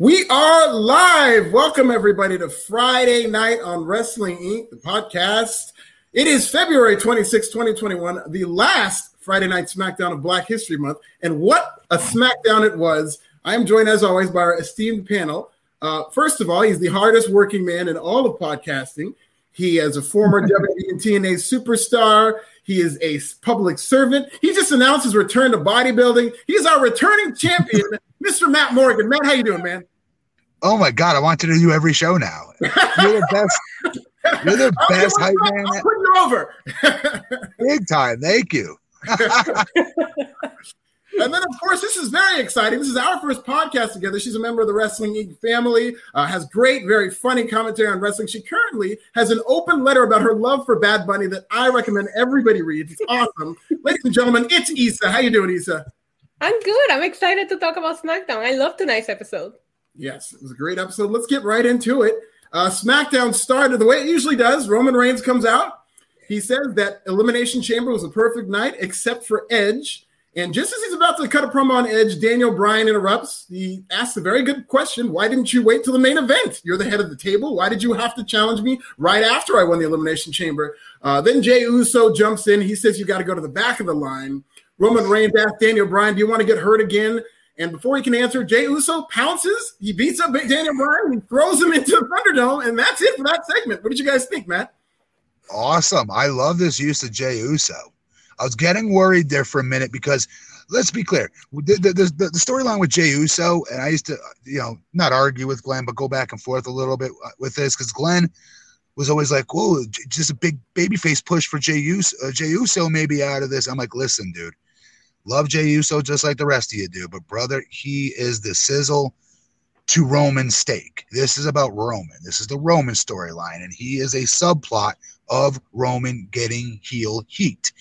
We are live. Welcome, everybody, to Friday Night on Wrestling Inc., the podcast. It is February 26, 2021, the last Friday Night SmackDown of Black History Month. And what a SmackDown it was. I am joined, as always, by our esteemed panel. Uh, first of all, he's the hardest working man in all of podcasting. He is a former WWE and TNA superstar. He is a public servant. He just announced his return to bodybuilding. He's our returning champion, Mr. Matt Morgan. Matt, how you doing, man? Oh my god, I want to do you every show now. You're the best. You're the best hype man. I'll put you over. Big time. Thank you. And then, of course, this is very exciting. This is our first podcast together. She's a member of the Wrestling Inc. family, uh, has great, very funny commentary on wrestling. She currently has an open letter about her love for Bad Bunny that I recommend everybody read. It's awesome. Ladies and gentlemen, it's Issa. How you doing, Issa? I'm good. I'm excited to talk about SmackDown. I love tonight's episode. Yes, it was a great episode. Let's get right into it. Uh, SmackDown started the way it usually does. Roman Reigns comes out. He says that Elimination Chamber was a perfect night, except for Edge. And just as he's about to cut a promo on Edge, Daniel Bryan interrupts. He asks a very good question. Why didn't you wait till the main event? You're the head of the table. Why did you have to challenge me right after I won the Elimination Chamber? Uh, then Jey Uso jumps in. He says you got to go to the back of the line. Roman Reigns asks Daniel Bryan, Do you want to get hurt again? And before he can answer, Jey Uso pounces. He beats up Daniel Bryan and throws him into the Thunderdome. And that's it for that segment. What did you guys think, Matt? Awesome. I love this use of Jey Uso. I was getting worried there for a minute because let's be clear the, the, the, the storyline with Jey Uso, and I used to, you know, not argue with Glenn, but go back and forth a little bit uh, with this because Glenn was always like, "Oh, just a big babyface push for Jey Uso, uh, Jey Uso maybe out of this." I'm like, "Listen, dude, love Jey Uso just like the rest of you do, but brother, he is the sizzle to Roman steak. This is about Roman. This is the Roman storyline, and he is a subplot of Roman getting heel heat.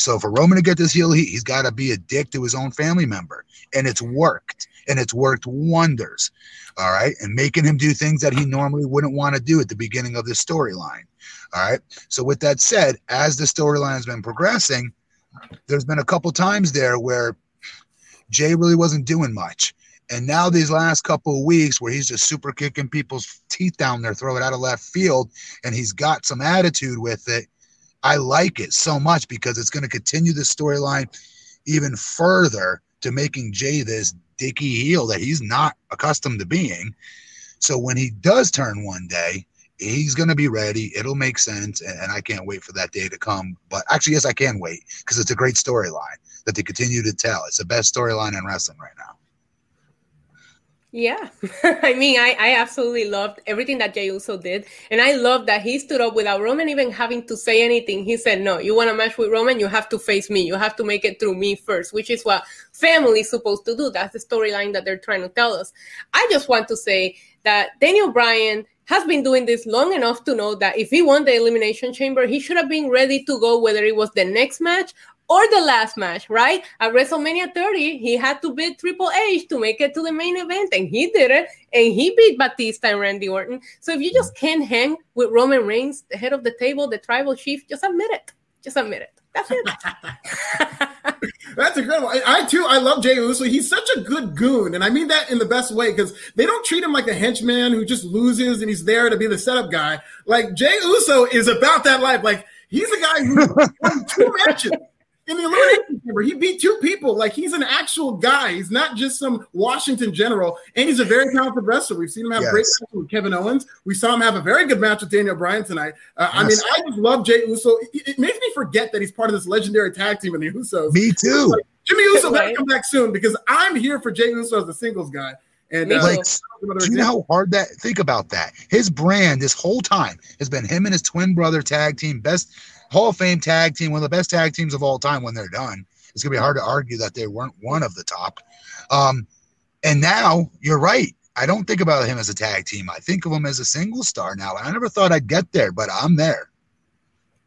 So for Roman to get this heel he's got to be a dick to his own family member. And it's worked. And it's worked wonders. All right. And making him do things that he normally wouldn't want to do at the beginning of this storyline. All right. So with that said, as the storyline has been progressing, there's been a couple times there where Jey really wasn't doing much. And now these last couple of weeks where he's just super kicking people's teeth down their throat out of left field and he's got some attitude with it I like it so much because it's going to continue the storyline even further to making Jey this dicky heel that he's not accustomed to being. So when he does turn one day, he's going to be ready. It'll make sense. And, I can't wait for that day to come. But actually, yes, I can wait because it's a great storyline that they continue to tell. It's the best storyline in wrestling right now. Yeah, I mean, I, I absolutely loved everything that Jey Uso did, and I love that he stood up without Roman even having to say anything. He said, "No, you want to match with Roman, you have to face me. You have to make it through me first, which is what family is supposed to do. That's the storyline that they're trying to tell us. I just want to say that Daniel Bryan has been doing this long enough to know that if he won the elimination chamber, he should have been ready to go whether it was the next match or the last match, right? At WrestleMania 30, he had to beat Triple H to make it to the main event, and he did it, and he beat Batista and Randy Orton. So if you just can't hang with Roman Reigns, the head of the table, the tribal chief, just admit it. Just admit it. That's it. That's incredible. I, I, too, I love Jey Uso. He's such a good goon, and I mean that in the best way because they don't treat him like a henchman who just loses and he's there to be the setup guy. Like Jey Uso is about that life. Like he's a guy who won two matches in the elimination chamber. He beat two people. Like he's an actual guy. He's not just some Washington general. And he's a very talented wrestler. We've seen him have yes. great matches with Kevin Owens. We saw him have a very good match with Daniel Bryan tonight. Uh, yes. I mean, I just love Jey Uso. It, it, makes me forget that he's part of this legendary tag team in the Usos. Me too. Like, Jimmy Uso better come back soon because I'm here for Jey Uso as a singles guy. And uh, like, do you know how hard that? Think about that. His brand this whole time has been him and his twin brother tag team best Hall of Fame tag team, one of the best tag teams of all time when they're done. It's going to be hard to argue that they weren't one of the top. Um, And now you're right. I don't think about him as a tag team. I think of him as a single star now. And I never thought I'd get there, but I'm there.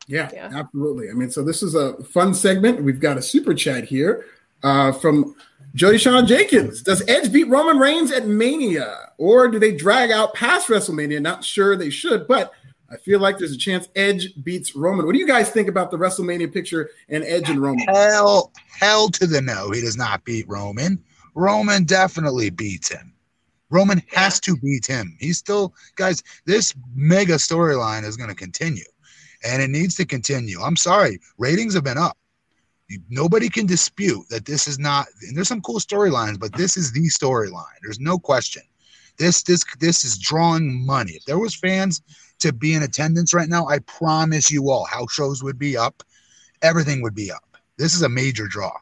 Yeah, yeah, absolutely. I mean, so this is a fun segment. We've got a super chat here uh, from Jody Sean Jenkins. Does Edge beat Roman Reigns at Mania, or do they drag out past WrestleMania? Not sure they should, but I feel like there's a chance Edge beats Roman. What do you guys think about the WrestleMania picture and Edge and Roman? Hell, hell to the no. He does not beat Roman. Roman definitely beats him. Roman has to beat him. He's still, guys, this mega storyline is going to continue and it needs to continue. I'm sorry, ratings have been up. Nobody can dispute that this is not. And there's some cool storylines, but this is the storyline. There's no question. This this this is drawing money. If there was fans to be in attendance right now, I promise you all, house shows would be up, everything would be up. This is a major draw.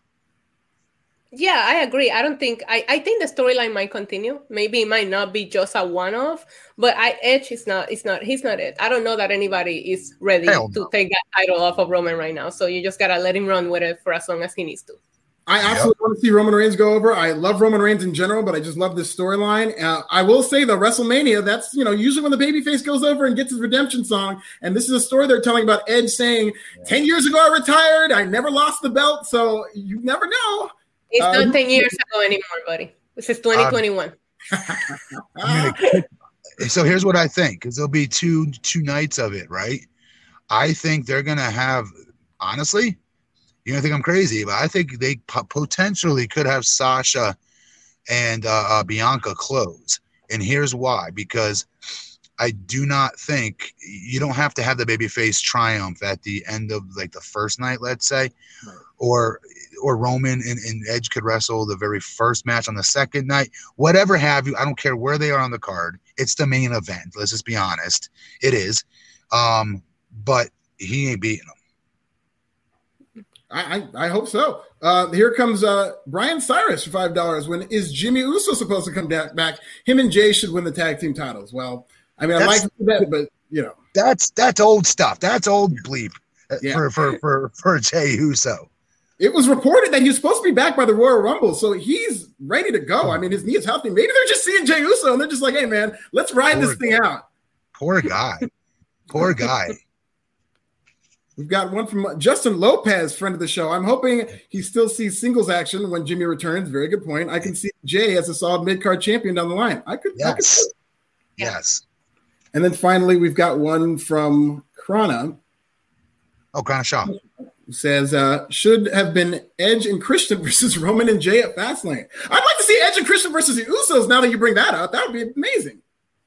Yeah, I agree. I don't think I, I think the storyline might continue. Maybe it might not be just a one off, but I Edge is not it's not he's not it. I don't know that anybody is ready Hell to no. take that title off of Roman right now. So you just gotta let him run with it for as long as he needs to. I absolutely yep. want to see Roman Reigns go over. I love Roman Reigns in general, but I just love this storyline. Uh, I will say the WrestleMania, that's you know usually when the babyface goes over and gets his redemption song, and this is a story they're telling about Edge saying, yeah. 10 years ago I retired, I never lost the belt, so you never know." It's um, not 10 years ago anymore, buddy. This is 2021. Um, so here's what I think because there'll be two two nights of it, right? I think they're gonna have honestly, you don't think I'm crazy, but I think they potentially could have Sasha and uh, uh, Bianca close. And here's why because I do not think you don't have to have the babyface triumph at the end of like the first night, let's say, right. or or Roman and, and Edge could wrestle the very first match on the second night, whatever have you. I don't care where they are on the card. It's the main event. Let's just be honest. It is. Um, but he ain't beating them. I, I, I hope so. Uh, here comes uh, Brian Cyrus for five dollars. When is Jimmy Uso supposed to come back? Him and Jey should win the tag team titles. Well, I mean, that's, I like that, but you know, that's that's old stuff. That's old bleep uh, yeah. for for for for Jey Uso. It was reported that he was supposed to be back by the Royal Rumble, so he's ready to go. I mean, his knee is healthy. Maybe they're just seeing Jey Uso and they're just like, "Hey, man, let's ride Poor this thing out." Poor guy. Poor guy. We've got one from Justin Lopez, friend of the show. I'm hoping he still sees singles action when Jimmy returns. Very good point. I can see Jey as a solid mid card champion down the line. I could. Yes. I could yes. And then finally, we've got one from Krana. Oh, Krana Shaw says uh, should have been Edge and Christian versus Roman and Jey at Fastlane. I'd like to see Edge and Christian versus the Usos. Now that you bring that up, that would be amazing.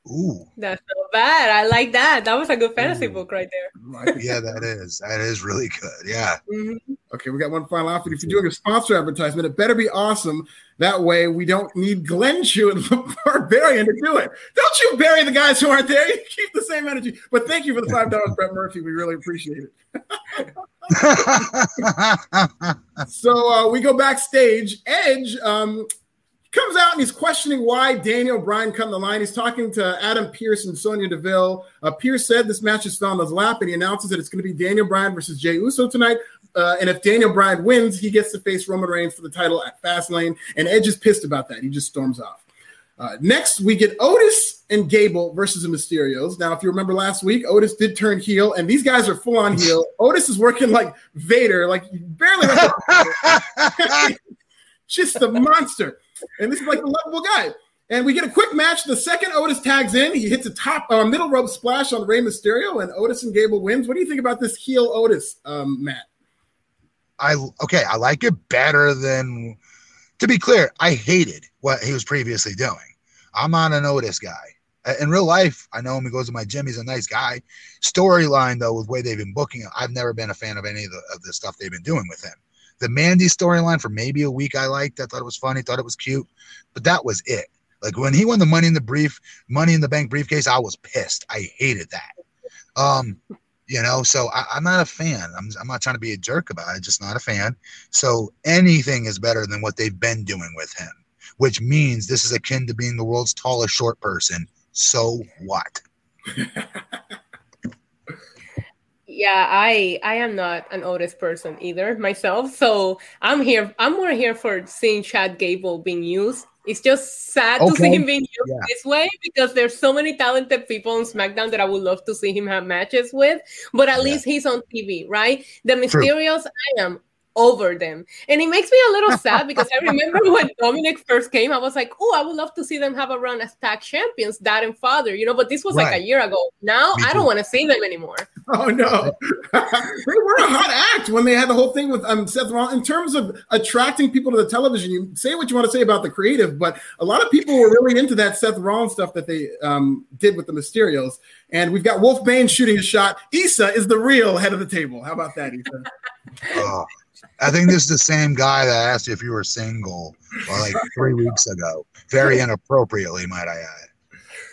Ooh, that's not bad. I like that. That was a good fantasy Ooh. book right there. yeah, that is. That is really good. Yeah. Mm-hmm. Okay, we got one final offer. If you're doing a sponsor advertisement, it better be awesome. That way, we don't need Glenn Chew and Barbarian to do it. Don't you bury the guys who aren't there. You keep the same energy. But thank you for the five dollars, Brett Murphy. We really appreciate it. so uh, we go backstage. Edge um, comes out and he's questioning why Daniel Bryan come the line. He's talking to Adam Pearce and Sonya Deville. Uh, Pearce said this match is on his lap, and he announces that it's going to be Daniel Bryan versus Jey Uso tonight. Uh, and if Daniel Bryan wins, he gets to face Roman Reigns for the title at Fastlane. And Edge is pissed about that. He just storms off. Uh, next, we get Otis and Gable versus the Mysterios. Now, if you remember last week, Otis did turn heel, and these guys are full on heel. Otis is working like Vader, like barely. just a monster. And this is like a lovable guy. And we get a quick match. The second Otis tags in, he hits a top uh, middle rope splash on Rey Mysterio, and Otis and Gable wins. What do you think about this heel Otis, um, Matt? I okay, I like it better than. To be clear, I hated what he was previously doing. I'm not an Otis guy. In real life, I know him. He goes to my gym. He's a nice guy. Storyline though, with the way they've been booking him, I've never been a fan of any of the, of the stuff they've been doing with him. The Mandy storyline for maybe a week I liked. I thought it was funny. Thought it was cute, but that was it. Like when he won the Money in the Brief, Money in the Bank briefcase, I was pissed. I hated that. Um, you know, so I, am not a fan. I'm, I'm not trying to be a jerk about it. Just not a fan. So anything is better than what they've been doing with him, which means this is akin to being the world's tallest short person. So what? yeah, I I am not an Otis person either myself. So I'm here. I'm more here for seeing Chad Gable being used. It's just sad okay. to see him being used yeah. this way because there's so many talented people on SmackDown that I would love to see him have matches with. But at yeah. least he's on TV, right? The Mysterios, True. I am over them. And it makes me a little sad because I remember when Dominik first came, I was like, oh, I would love to see them have a run as tag champions, dad and father, you know, but this was right. like a year ago. Now me I don't want to see them anymore. Oh, no. they were a hot act when they had the whole thing with um, Seth Rollins. In terms of attracting people to the television, you say what you want to say about the creative, but a lot of people were really into that Seth Rollins stuff that they um, did with the Mysterios. And we've got Wolf Bane shooting a shot. Issa is the real head of the table. How about that, Issa? oh. I think this is the same guy that asked you if you were single like three weeks ago. Very inappropriately, might I add.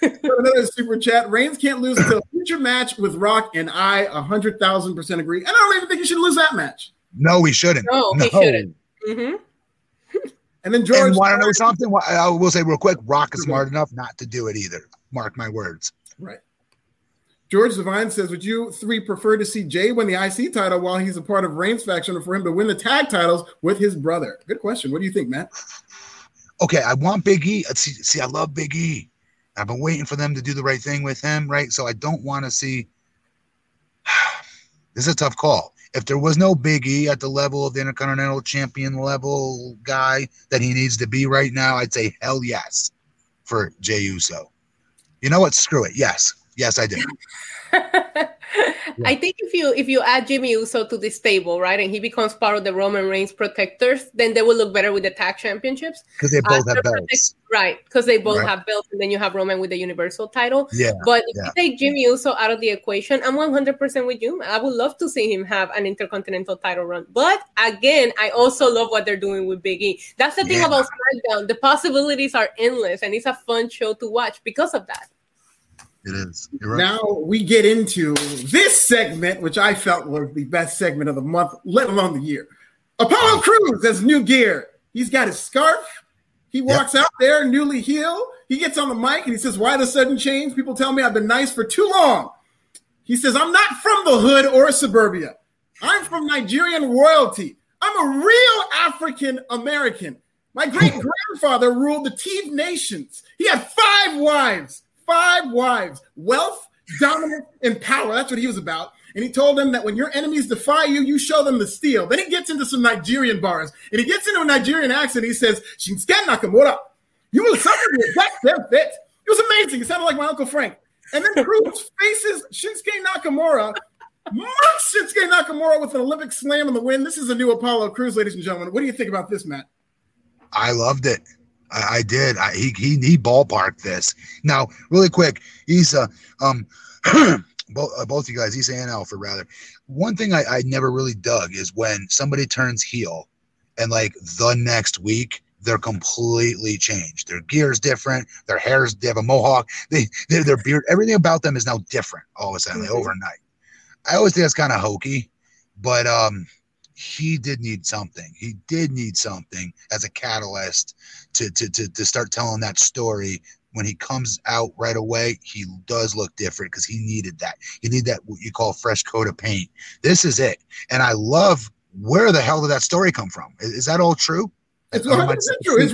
Another super chat. Reigns can't lose until a future match with Rock, and I a hundred thousand percent agree. And I don't even think he should lose that match. No, we shouldn't. No, no. he shouldn't. Mm-hmm. And then George. Want to know something? I will say real quick. Rock is smart enough not to do it either. Mark my words. Right. George Devine says, Would you three prefer to see Jey win the IC title while he's a part of Reigns faction or for him to win the tag titles with his brother? Good question. What do you think, Matt? Okay, I want Big E. Uh, see, see, I love Big E. I've been waiting for them to do the right thing with him, right? So I don't want to see. this is a tough call. If there was no Big E at the level of the Intercontinental Champion level guy that he needs to be right now, I'd say hell yes for Jey Uso. You know what? Screw it. Yes. Yes, I did. yeah. I think if you if you add Jimmy Uso to this table, right, and he becomes part of the Roman Reigns protectors, then they will look better with the tag championships because they both uh, have belts, right? Because they both right. have belts, and then you have Roman with the Universal title. Yeah. But if yeah. you take Jimmy Uso out of the equation, I'm 100 percent with you. I would love to see him have an Intercontinental title run. But again, I also love what they're doing with Big E. That's the thing yeah. about SmackDown. The possibilities are endless, and it's a fun show to watch because of that. It is. Right. Now we get into this segment, which I felt was the best segment of the month, let alone the year. Apollo Crews has new gear. He's got his scarf. He walks yep. out there, newly healed. He gets on the mic and he says, Why the sudden change? People tell me I've been nice for too long. He says, I'm not from the hood or suburbia. I'm from Nigerian royalty. I'm a real African American. My great grandfather ruled the Tiv nations. He had five wives five wives, wealth, dominance, and power. That's what he was about. And he told them that when your enemies defy you, you show them the steel. Then he gets into some Nigerian bars and he gets into a Nigerian accent. He says, Shinsuke Nakamura, you will suffer the exact same fate. It was amazing. It sounded like my Uncle Frank. And then Crews faces Shinsuke Nakamura, marks Shinsuke Nakamura with an Olympic slam in the win. This is a new Apollo Crews, ladies and gentlemen. What do you think about this, Matt? I loved it. I, I did. I, he, he he ballparked this. Now, really quick, Issa, um, both uh, both you guys, Issa and Alfred, rather. One thing I, I never really dug is when somebody turns heel, and like the next week they're completely changed. Their gear's different. Their hair's they have a mohawk. They their, their beard, everything about them is now different all of a sudden mm-hmm. overnight. I always think that's kind of hokey, but um, he did need something. He did need something as a catalyst to, to, to, to start telling that story. When he comes out right away, he does look different because he needed that. He need that what you call fresh coat of paint. This is it. And I love where the hell did that story come from? Is, is that all true? It's 100 true. His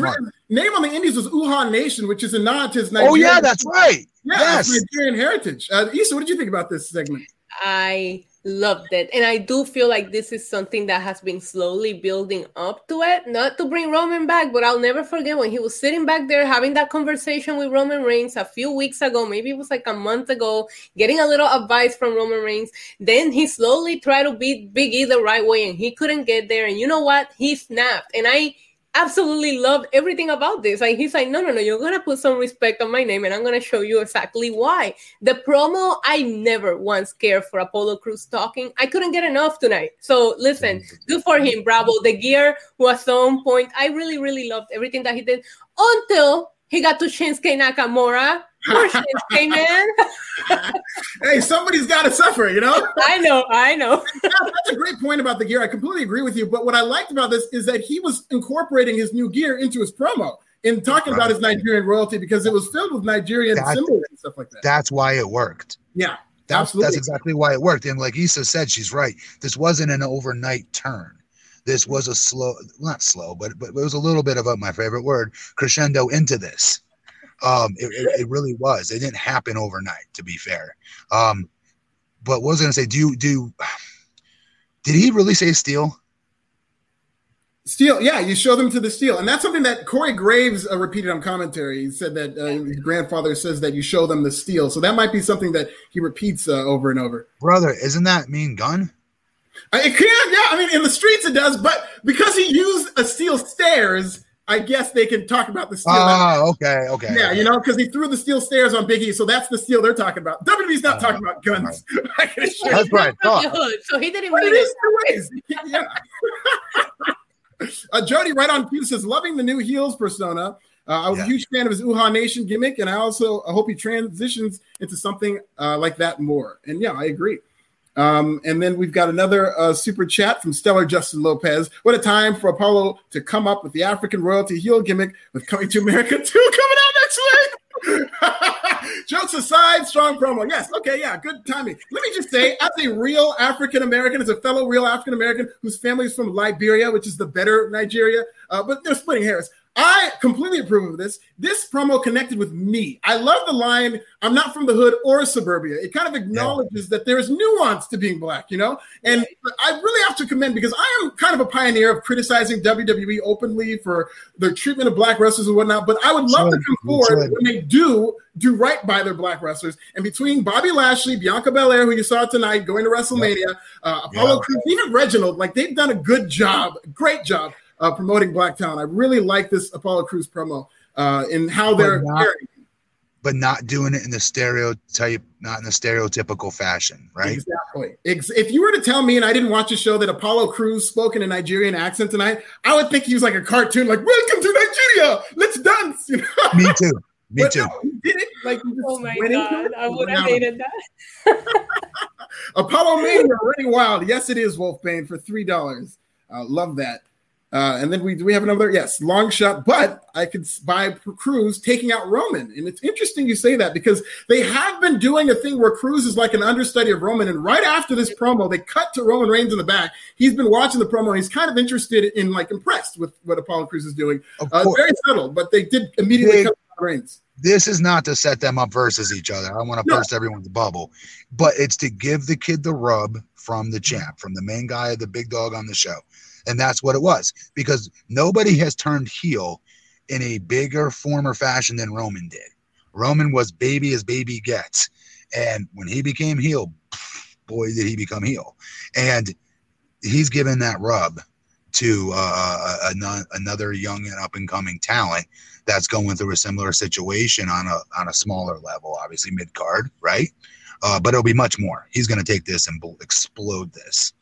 name on the Indies was Uhaa Nation, which is a nod to his Nigerian. Oh yeah, that's right. Yeah, yes. Nigerian heritage. Uh, Issa, what did you think about this segment? I loved it. And I do feel like this is something that has been slowly building up to it. Not to bring Roman back, but I'll never forget when he was sitting back there having that conversation with Roman Reigns a few weeks ago, maybe it was like a month ago, getting a little advice from Roman Reigns. Then he slowly tried to beat Big E the right way and he couldn't get there. And you know what? He snapped. And I absolutely loved everything about this. Like he's like, no, no, no, you're gonna put some respect on my name, and I'm gonna show you exactly why. The promo, I never once cared for Apollo Crews talking. I couldn't get enough tonight. So listen, good for him, bravo. The gear was on point. I really, really loved everything that he did until he got to Shinsuke Nakamura. Poor Shinsuke, man. hey, somebody's got to suffer, you know? I know, I know. That's a great point about the gear. I completely agree with you. But what I liked about this is that he was incorporating his new gear into his promo and talking right. about his Nigerian royalty because it was filled with Nigerian that's, symbols and stuff like that. That's why it worked. Yeah. That, Absolutely. that's exactly why it worked. And like Issa said, she's right. This wasn't an overnight turn. This was a slow, not slow, but but it was a little bit of a my favorite word crescendo into this. Um, it, it, it really was. It didn't happen overnight, to be fair. Um, but what was I gonna say? Do you do? Did he really say steel? Steel, yeah, you show them to the steel, and that's something that Corey Graves uh, repeated on commentary. He said that uh, his grandfather says that you show them the steel, so that might be something that he repeats uh, over and over. Brother, isn't that mean gun? Uh, It can, yeah. I mean, in the streets it does, but because he used a steel stairs, I guess they can talk about the steel. Oh, okay, okay. yeah, you know, because he threw the steel stairs on Biggie, so that's the steel they're talking about. WWE's not talking about guns. I can assure. That's what I From the thought. hood, so he didn't But it mean is two ways. Yeah. uh, Jody, right on cue, says loving the new heels persona. Uh, I was Yeah. a huge fan of his Uhaa Nation gimmick, and I also I hope he transitions into something uh, like that more. And yeah, I agree. Um, and then we've got another uh, super chat from Stellar Justin Lopez. What a time for Apollo to come up with the African royalty heel gimmick with Coming to America 2 coming out next week. Jokes aside, strong promo. Yes, okay, yeah, good timing. Let me just say, as a real African American, as a fellow real African American whose family is from Liberia, which is the better Nigeria, uh, but they're splitting hairs. I completely approve of this. This promo connected with me. I love the line, I'm not from the hood or suburbia. It kind of acknowledges that there is nuance to being black, you know? And I really have to commend because I am kind of a pioneer of criticizing WWE openly for their treatment of black wrestlers and whatnot, but I would love to Should, come forward should. when they do do right by their black wrestlers. And between Bobby Lashley, Bianca Belair, who you saw tonight going to WrestleMania, uh, Apollo Yeah. Crews, even Reginald, like they've done a good job, great job uh, promoting Black Talent. I really like this Apollo Crews promo uh, in how they're not- But not doing it in the stereotype, not in the stereotypical fashion, right? Exactly. If you were to tell me, and I didn't watch a show that Apollo Crews spoke in a Nigerian accent tonight, I would think he was like a cartoon, like "Welcome to Nigeria, let's dance." You know? Me too. Me But too. no, he did it like he just Oh my went into god, it. I would have Now, hated that. Apollo Mania running wild. Yes, it is Wolfbane for three dollars. Uh, love that. Uh, and then we do we have another yes long shot, but I could buy Crews taking out Roman, and it's interesting you say that because they have been doing a thing where Crews is like an understudy of Roman, and right after this promo, they cut to Roman Reigns in the back. He's been watching the promo, and he's kind of interested in like impressed with what Apollo Crews is doing. Uh, very subtle, but they did immediately Big- cut Roman Reigns. this is not to set them up versus each other. I want to No. burst everyone's bubble, but it's to give the kid the rub from the champ, from the main guy, the big dog on the show. And that's what it was because nobody has turned heel in a bigger form or fashion than Roman did. Roman was baby as baby gets. And when he became heel, boy, did he become heel. And he's given that rub to uh, a, a, another young and up and coming talent that's going through a similar situation on a on a smaller level, obviously mid card, right? Uh, but it'll be much more. He's going to take this and explode this,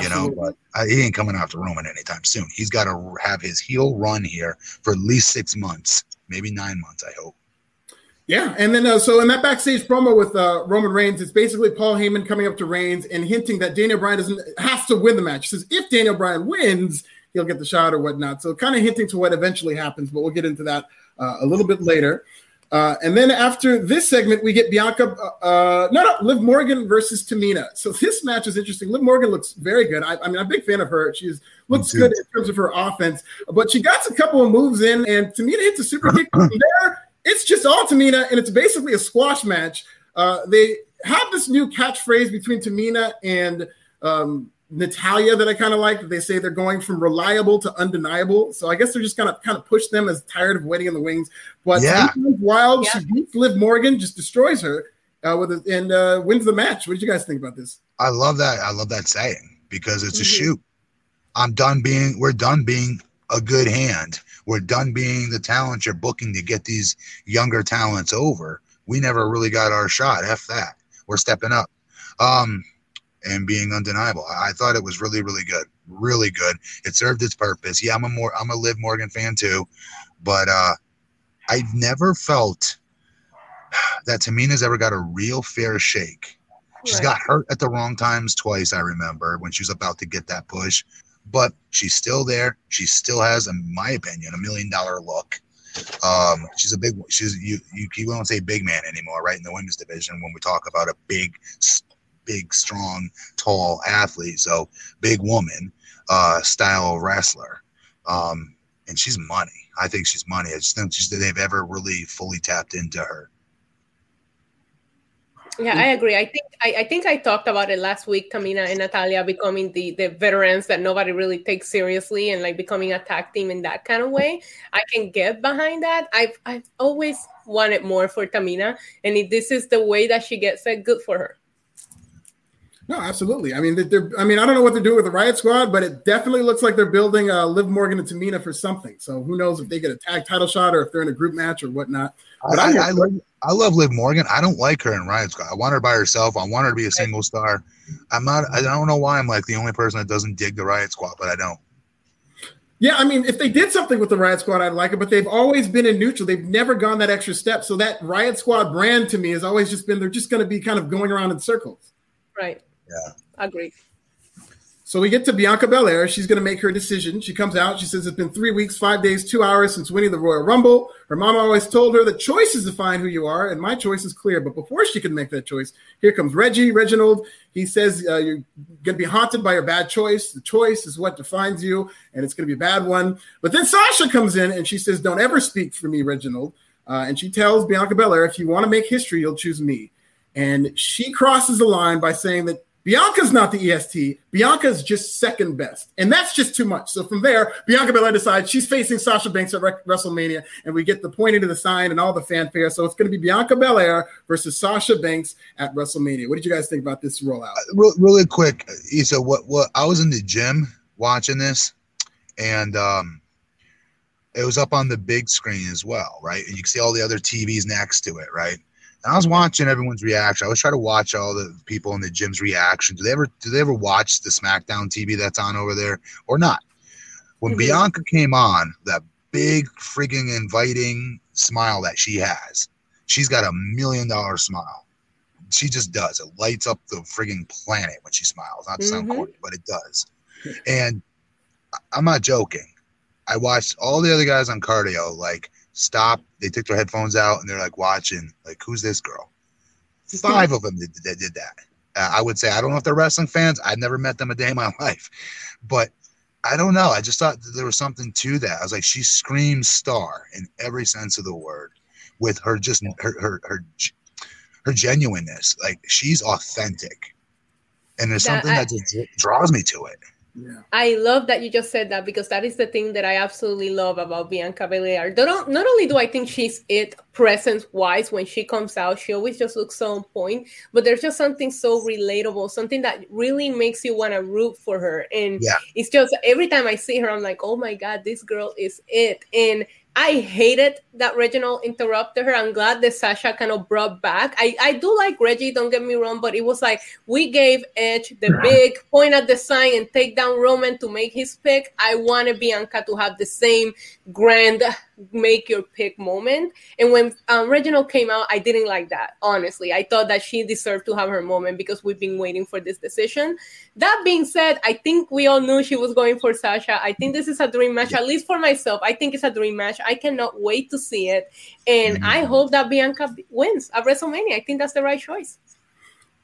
you know. But he ain't coming after Roman anytime soon. He's got to have his heel run here for at least six months, maybe nine months. I hope. Yeah, and then uh, so in that backstage promo with uh, Roman Reigns, it's basically Paul Heyman coming up to Reigns and hinting that Daniel Bryan doesn't has to win the match. He says if Daniel Bryan wins, he'll get the shot or whatnot. So kind of hinting to what eventually happens, but we'll get into that uh, a little bit later. Uh, and then after this segment, we get Bianca, uh, no, no, Liv Morgan versus Tamina. So this match is interesting. Liv Morgan looks very good. I, I mean, I'm a big fan of her. She looks good in terms of her offense, but she got a couple of moves in, and Tamina hits a super kick from there. It's just all Tamina, and it's basically a squash match. Uh, they have this new catchphrase between Tamina and um, Natalya that I kind of like. They say they're going from reliable to undeniable. So I guess they're just gonna kind of push them as tired of waiting in the wings. But Yeah. Wild, Yeah. she beats Liv Morgan, just destroys her uh, with a, and uh, wins the match. What did you guys think about this? I love that. I love that saying because it's a Mhm. shoot. I'm done being. We're done being a good hand. We're done being the talent you're booking to get these younger talents over. We never really got our shot. F that. We're stepping up. Um, and being undeniable. I thought it was really, really good. Really good. It served its purpose. Yeah, I'm a more I'm a Liv Morgan fan too, but uh I've never felt that Tamina's ever got a real fair shake. She's Right. got hurt at the wrong times twice, I remember, when she was about to get that push. But she's still there. She still has, in my opinion, a million dollar look. Um, she's a big. She's you. You, you don't say big man anymore, right? In the women's division, when we talk about a big, big, strong, tall athlete, so big woman, uh, style wrestler. Um, and she's money. I think she's money. I just don't think they've ever really fully tapped into her. Yeah, I agree. I think I, I, think I talked about it last week. Tamina and Natalya becoming the the veterans that nobody really takes seriously, and like becoming a tag team in that kind of way. I can get behind that. I've I've always wanted more for Tamina, and if this is the way that she gets it, good for her. No, absolutely. I mean, they're, I mean, I don't know what they're doing with the Riot Squad, but it definitely looks like they're building uh, Liv Morgan and Tamina for something. So who knows if they get a tag title shot or if they're in a group match or whatnot. But I, I, I, love, I love Liv Morgan. I don't like her in Riot Squad. I want her by herself. I want her to be a single star. I'm not. I don't know why I'm like the only person that doesn't dig the Riot Squad, but I don't. Yeah, I mean, if they did something with the Riot Squad, I'd like it, but they've always been in neutral. They've never gone that extra step. So that Riot Squad brand to me has always just been they're just going to be kind of going around in circles. Right. Yeah. Agree. So we get to Bianca Belair. She's going to make her decision. She comes out. She says it's been three weeks, five days, two hours since winning the Royal Rumble. Her mama always told her the choice is to find who you are, and my choice is clear. But before she can make that choice, here comes Reggie, Reginald. He says uh, you're going to be haunted by your bad choice. The choice is what defines you, and it's going to be a bad one. But then Sasha comes in and she says, "Don't ever speak for me, Reginald." Uh, and she tells Bianca Belair, "If you want to make history, you'll choose me." And she crosses the line by saying that Bianca's not the EST. Bianca's just second best. And that's just too much. So from there, Bianca Belair decides she's facing Sasha Banks at WrestleMania, and we get the pointing to the sign and all the fanfare. So it's going to be Bianca Belair versus Sasha Banks at WrestleMania. What did you guys think about this rollout? Uh, really quick, Issa, what, what I was in the gym watching this, and um, it was up on the big screen as well, right? And you can see all the other TVs next to it, right? I was watching everyone's reaction. I was trying to watch all the people in the gym's reaction. Do they ever do they ever watch the SmackDown TV that's on over there or not? When mm-hmm. Bianca came on, that big frigging inviting smile that she has, she's got a million dollar smile. She just does. It lights up the frigging planet when she smiles. Not to mm-hmm. sound corny, but it does. And I'm not joking. I watched all the other guys on cardio like stop. They took their headphones out and they're like watching, like, who's this girl? Five of them did, did, did that. Uh, I would say, I don't know if they're wrestling fans. I've never met them a day in my life, but I don't know. I just thought there was something to that. I was like, she screams star in every sense of the word with her just her, her, her, her genuineness. Like she's authentic. And there's that, something I, that just draws me to it. Yeah. I love that you just said that because that is the thing that I absolutely love about Bianca Belair. Not, not only do I think she's it presence wise when she comes out, she always just looks so on point, but there's just something so relatable, something that really makes you want to root for her. And yeah. it's just every time I see her, I'm like, oh my God, this girl is it. And I hated that Reginald interrupted her. I'm glad that Sasha kind of brought back. I, I do like Reggie, don't get me wrong, but it was like we gave Edge the big point at the sign and take down Roman to make his pick. I wanted Bianca to have the same grand make your pick moment. And when um, Reginald came out, I didn't like that, honestly. I thought that she deserved to have her moment because we've been waiting for this decision. That being said, I think we all knew she was going for Sasha. I think this is a dream match, at least for myself. I think it's a dream match. I cannot wait to see it. And mm-hmm. I hope that Bianca wins at WrestleMania. I think that's the right choice.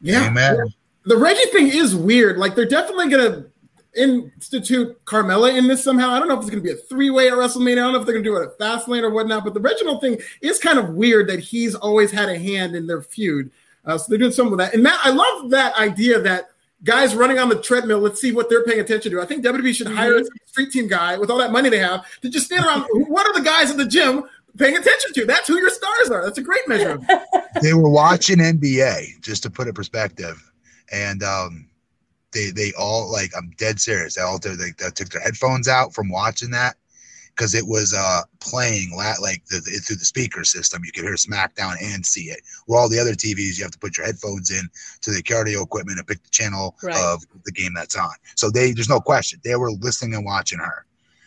Yeah. Amen. The Reggie thing is weird. Like, they're definitely going to institute Carmella in this somehow. I don't know if it's going to be a three way at WrestleMania. I don't know if they're going to do it at Fastlane or whatnot. But the Reginald thing is kind of weird that he's always had a hand in their feud. Uh, so they're doing some of that. And Matt, I love that idea that guys running on the treadmill, let's see what they're paying attention to. I think WWE should hire mm-hmm. a street team guy with all that money they have to just stand around. what are the guys in the gym paying attention to? That's who your stars are. That's a great measure. they were watching NBA, just to put it perspective. And um, they they all like I'm dead serious. They all they, they took their headphones out from watching that because it was uh playing like the, the, through the speaker system. You could hear SmackDown and see it. Where all the other TVs, you have to put your headphones in to the cardio equipment and pick the channel right. of the game that's on. So they there's no question they were listening and watching her.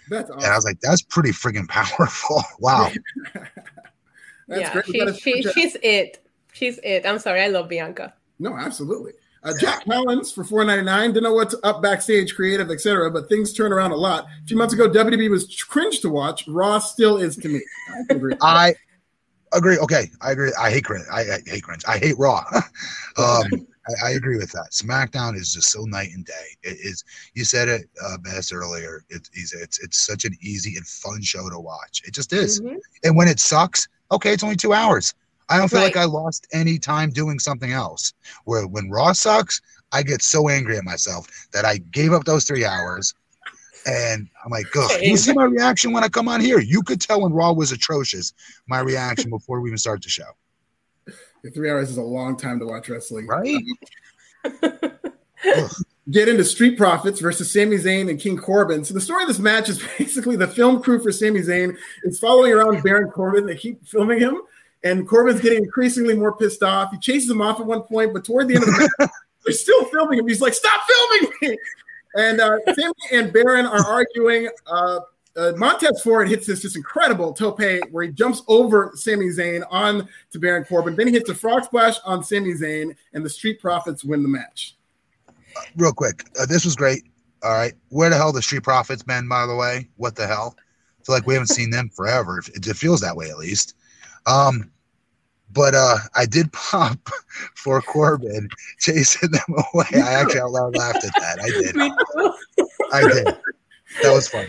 That's awesome. And I was like, that's pretty freaking powerful. wow. yeah, she, she, she's it. She's it. I'm sorry. I love Bianca. No, absolutely. Uh, Jack Collins for four ninety nine. Didn't know what's up backstage, creative, etc. But things turn around a lot. A few months ago, WWE was cringe to watch. Raw still is to me. I agree. I agree. Okay, I agree. I hate cringe. I, I hate cringe. I hate Raw. um, I, I, agree with that. SmackDown is just so night and day. It is. You said it uh, best earlier. It, it's it's it's such an easy and fun show to watch. It just is. Mm-hmm. And when it sucks, okay, it's only two hours. I don't feel right. like I lost any time doing something else. Where when Raw sucks, I get so angry at myself that I gave up those three hours. And I'm like, Ugh. you see my reaction when I come on here. You could tell when Raw was atrocious, my reaction before we even start the show. Three hours is a long time to watch wrestling. Right? Get into Street Profits versus Sami Zayn and King Corbin. So the story of this match is basically the film crew for Sami Zayn is following around Baron Corbin. They keep filming him and Corbin's getting increasingly more pissed off. He chases him off at one point, but toward the end of the match, they're still filming him. He's like, "Stop filming me!" And uh, Sami and Baron are arguing. Uh, uh, Montez Ford hits this just incredible tope where he jumps over Sami Zayn on to Baron Corbin. Then he hits a frog splash on Sami Zayn, and the Street Profits win the match. Uh, real quick, uh, this was great. All right, where the hell the Street Profits been? By the way, what the hell? I feel like we haven't seen them forever. It feels that way at least. Um, but uh, I did pop for Corbin chasing them away. I actually out loud laughed at that. I did. I did. That was fun.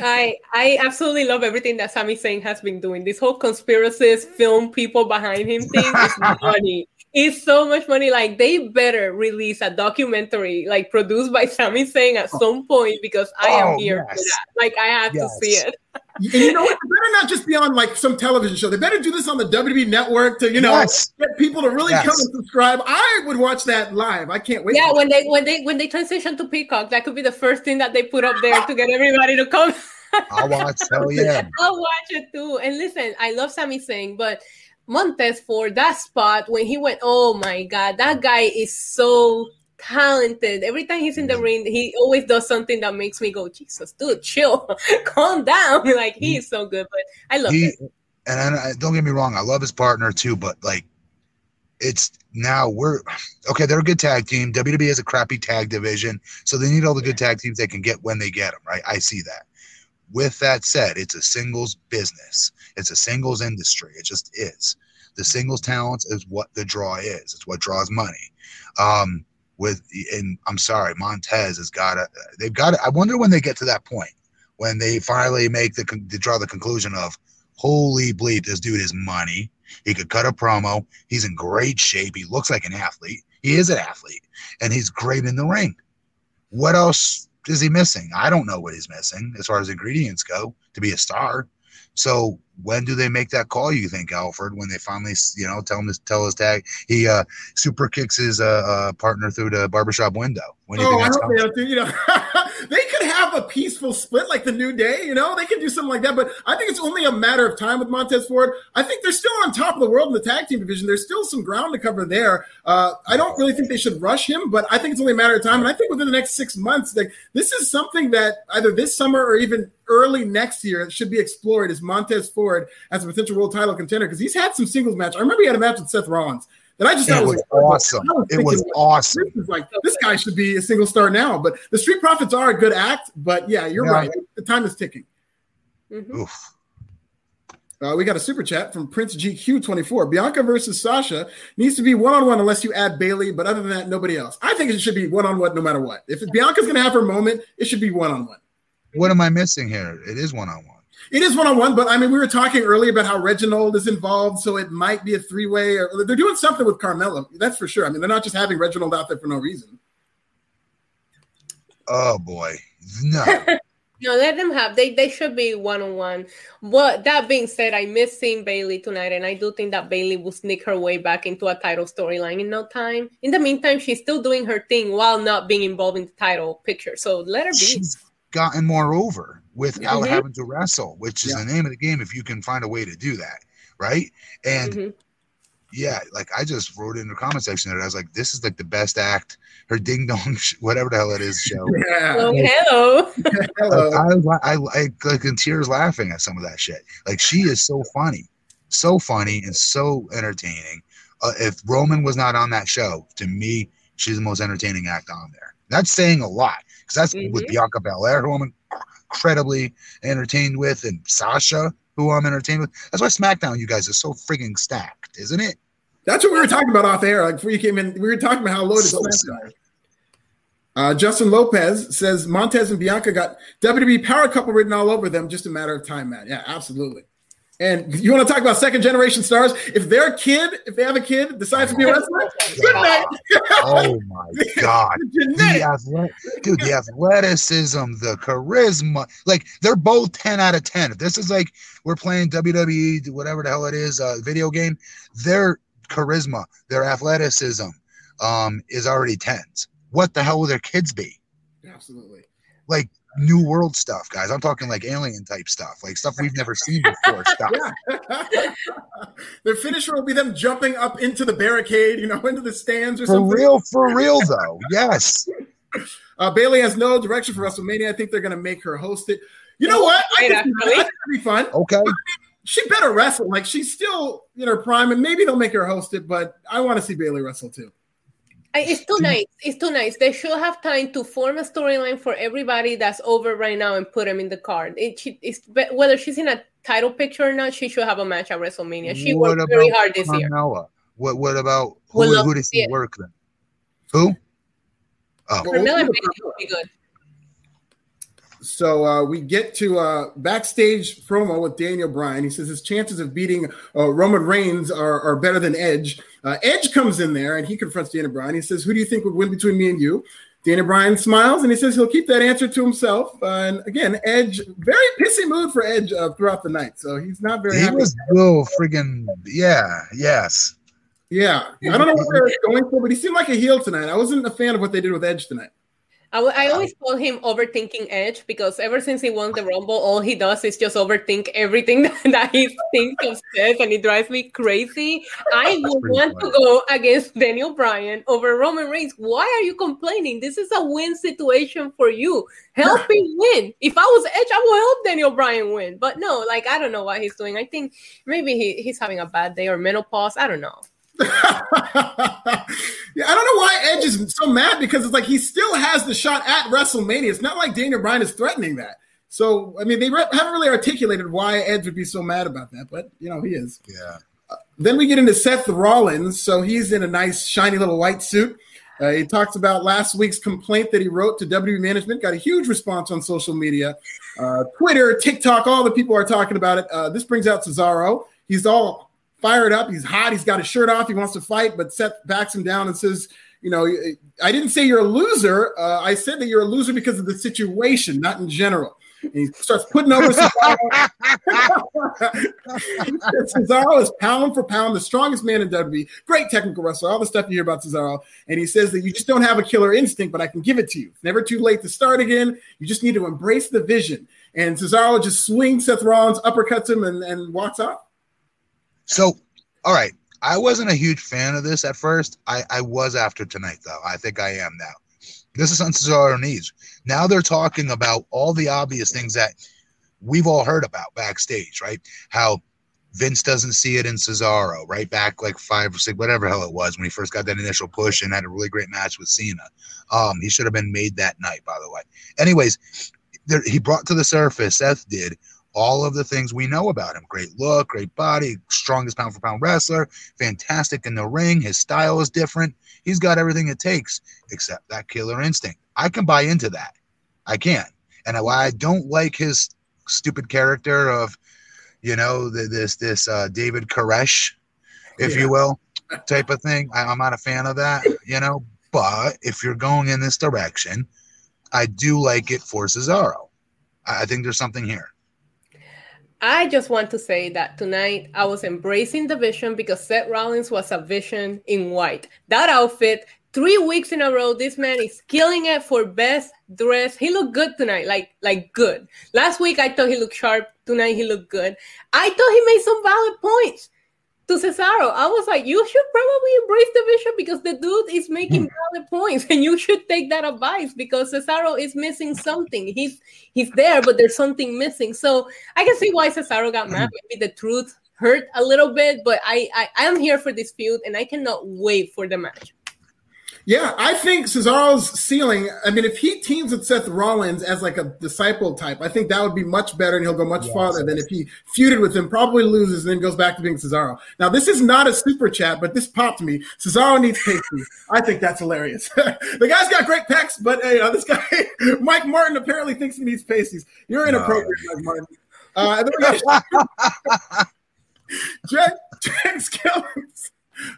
I I absolutely love everything that Sami Zayn has been doing. This whole conspiracies, film people behind him thing is funny. It's so much money. Like they better release a documentary, like produced by Sami Zayn at some point, because I am oh, here yes. for that. Like I have yes. to see it. And you know what? They better not just be on like some television show. They better do this on the WWE network to, you know, yes. get people to really yes. come and subscribe. I would watch that live. I can't wait. Yeah, when they when they when they transition to Peacock, that could be the first thing that they put up there to get everybody to come. I'll watch. Hell yeah. I'll watch it too. And listen, I love Sami Zayn, but Montez for that spot when he went, oh my god, that guy is so talented. Every time he's in the ring, he always does something that makes me go, Jesus, dude, chill, calm down. Like he's so good, but I love he, it. And I, don't get me wrong, I love his partner too, but like it's now we're okay. They're a good tag team. WWE has a crappy tag division, so they need all the good tag teams they can get when they get them. Right? I see that. With that said, it's a singles business. It's a singles industry. It just is. The singles talents is what the draw is. It's what draws money. Um, with and I'm sorry, Montez has got to. They've got to. I wonder when they get to that point when they finally make the draw the conclusion of, holy bleep, this dude is money. He could cut a promo. He's in great shape. He looks like an athlete. He is an athlete, and he's great in the ring. What else is he missing? I don't know what he's missing as far as ingredients go to be a star. So when do they make that call? You think Alfred when they finally, you know, tell him to tell his tag he uh super kicks his uh, uh partner through the barbershop window. When do oh, I hope they, you know, they could have a peaceful split like the New Day. You know, they could do something like that. But I think it's only a matter of time with Montez Ford. I think they're still on top of the world in the tag team division. There's still some ground to cover there. Uh, I don't really think they should rush him, but I think it's only a matter of time. And I think within the next six months, like this is something that either this summer or even early next year should be explored is Montez Ford as a potential world title contender because he's had some singles match. I remember he had a match with Seth Rollins that I just it thought was, was awesome. Was it was awesome. This is like this guy should be a single star now. But the Street Profits are a good act. But yeah, you're yeah. right. The time is ticking. Mm-hmm. Oof. Uh, we got a super chat from Prince GQ24. Bianca versus Sasha needs to be one on one unless you add Bayley, but other than that, nobody else. I think it should be one on one no matter what. If Bianca's going to have her moment, it should be one on one. What am I missing here? It is one on one. It is one on one, but I mean, we were talking earlier about how Reginald is involved, so it might be a three way. Or they're doing something with Carmella. That's for sure. I mean, they're not just having Reginald out there for no reason. Oh boy, no. no, let them have. They they should be one on one. But that being said, I miss seeing Bayley tonight, and I do think that Bayley will sneak her way back into a title storyline in no time. In the meantime, she's still doing her thing while not being involved in the title picture. So let her be. She's gotten more over without mm-hmm. having to wrestle, which is yeah. the name of the game if you can find a way to do that, right? And mm-hmm. yeah, like I just wrote in the comment section that I was like, this is like the best act, her ding dong, whatever the hell it is show. Yeah. Oh, hello. hello. I, I, I, like in tears laughing at some of that shit. Like she is so funny, so funny and so entertaining. Uh, if Roman was not on that show, to me, she's the most entertaining act on there. That's saying a lot because that's mm-hmm. with Bianca Belair, who I'm incredibly entertained with, and Sasha, who I'm entertained with. That's why SmackDown, you guys, is so frigging stacked, isn't it? That's what we were talking about off air. Like before you came in, we were talking about how loaded so SmackDown. Uh, Justin Lopez says Montez and Bianca got WWE power couple written all over them. Just a matter of time, man. Yeah, absolutely. And you want to talk about second generation stars? If their kid, if they have a kid, decides to be a wrestler, good night. oh my god, the athletic, dude, the athleticism, the charisma, like they're both ten out of ten. If this is like we're playing WWE, whatever the hell it is, uh, video game, their charisma, their athleticism, um, is already tens. What the hell will their kids be? Absolutely. Like new world stuff, guys. I'm talking like alien type stuff, like stuff we've never seen before. Stuff. Their finisher will be them jumping up into the barricade, you know, into the stands or for something. For real, for real though. Yes. Uh, Bayley has no direction for WrestleMania. I think they're going to make her host it. You know what? I think that'd be fun. Okay. She better wrestle. Like she's still in her prime, and maybe they'll make her host it. But I want to see Bayley wrestle too. It's too mm. nice. It's too nice. They should have time to form a storyline for everybody that's over right now and put them in the card. It, it's whether she's in a title picture or not, she should have a match at WrestleMania. She what worked very hard this Carmella? year. What What about who? We'll who does she work then? Who? Oh, Carmella oh, would be good. So uh, we get to uh, backstage promo with Daniel Bryan. He says his chances of beating uh, Roman Reigns are, are, better than Edge. Uh, Edge comes in there and he confronts Daniel Bryan. He says, "Who do you think would win between me and you?" Daniel Bryan smiles and he says he'll keep that answer to himself. Uh, and again, Edge, very pissy mood for Edge uh, throughout the night. So he's not very. He happy. was little friggin' yeah, yes. Yeah, I don't know what they're going for, but he seemed like a heel tonight. I wasn't a fan of what they did with Edge tonight. I, I always call him overthinking Edge because ever since he won the Rumble, all he does is just overthink everything that, that he thinks of says, and it drives me crazy. I would want funny. to go against Daniel Bryan over Roman Reigns. Why are you complaining? This is a win situation for you. Help him win. If I was Edge, I would help Daniel Bryan win. But no, like I don't know what he's doing. I think maybe he, he's having a bad day or menopause. I don't know. yeah, I don't know why Edge is so mad because it's like he still has the shot at WrestleMania. It's not like Daniel Bryan is threatening that. So, I mean, they re- haven't really articulated why Edge would be so mad about that, but you know, he is. Yeah. Uh, then we get into Seth Rollins. So he's in a nice, shiny little white suit. Uh, he talks about last week's complaint that he wrote to WWE management. Got a huge response on social media, uh, Twitter, TikTok. All the people are talking about it. Uh, this brings out Cesaro. He's all fired up. He's hot. He's got his shirt off. He wants to fight, but Seth backs him down and says, "You know, I didn't say you're a loser. Uh, I said that you're a loser because of the situation, not in general." And he starts putting over Cesaro. Cesaro is pound for pound the strongest man in WWE. Great technical wrestler. All the stuff you hear about Cesaro. And he says that you just don't have a killer instinct, but I can give it to you. It's never too late to start again. You just need to embrace the vision. And Cesaro just swings Seth Rollins, uppercuts him, and, and walks off. So, all right. I wasn't a huge fan of this at first. I, I was after tonight, though. I think I am now. This is on Cesaro needs. Now they're talking about all the obvious things that we've all heard about backstage, right? How Vince doesn't see it in Cesaro, right? Back like five or six, whatever hell it was when he first got that initial push and had a really great match with Cena. Um, he should have been made that night, by the way. Anyways, there, he brought to the surface, Seth did, all of the things we know about him. Great look, great body, strongest pound for pound wrestler, fantastic in the ring. His style is different. He's got everything it takes except that killer instinct. I can buy into that. I can. And why I don't like his stupid character of, you know, this this uh, David Koresh, if yeah. you will, type of thing. I, I'm not a fan of that, you know. But if you're going in this direction, I do like it for Cesaro. I think there's something here. I just want to say that tonight I was embracing the vision because Seth Rollins was a vision in white. That outfit, three weeks in a row, this man is killing it for best dress. He looked good tonight, like like good. Last week I thought he looked sharp. Tonight he looked good. I thought he made some valid points to Cesaro. I was like, you should probably embrace the vision because the dude is making hmm. valid points, and you should take that advice because Cesaro is missing something. He's he's there, but there's something missing. So I can see why Cesaro got mad. Hmm. Maybe the truth hurt a little bit, but I I, I am here for this feud, and I cannot wait for the match. Yeah, I think Cesaro's ceiling. I mean, if he teams with Seth Rollins as like a disciple type, I think that would be much better, and he'll go much yes, farther than if he feuded with him, probably loses, and then goes back to being Cesaro. Now, this is not a super chat, but this popped me. Cesaro needs pasty. I think that's hilarious. the guy's got great pecs, but hey, uh, this guy, Mike Martin, apparently thinks he needs pasties. You're inappropriate, no. Mike Martin. Uh, and then we got Jack, Jack Skillings.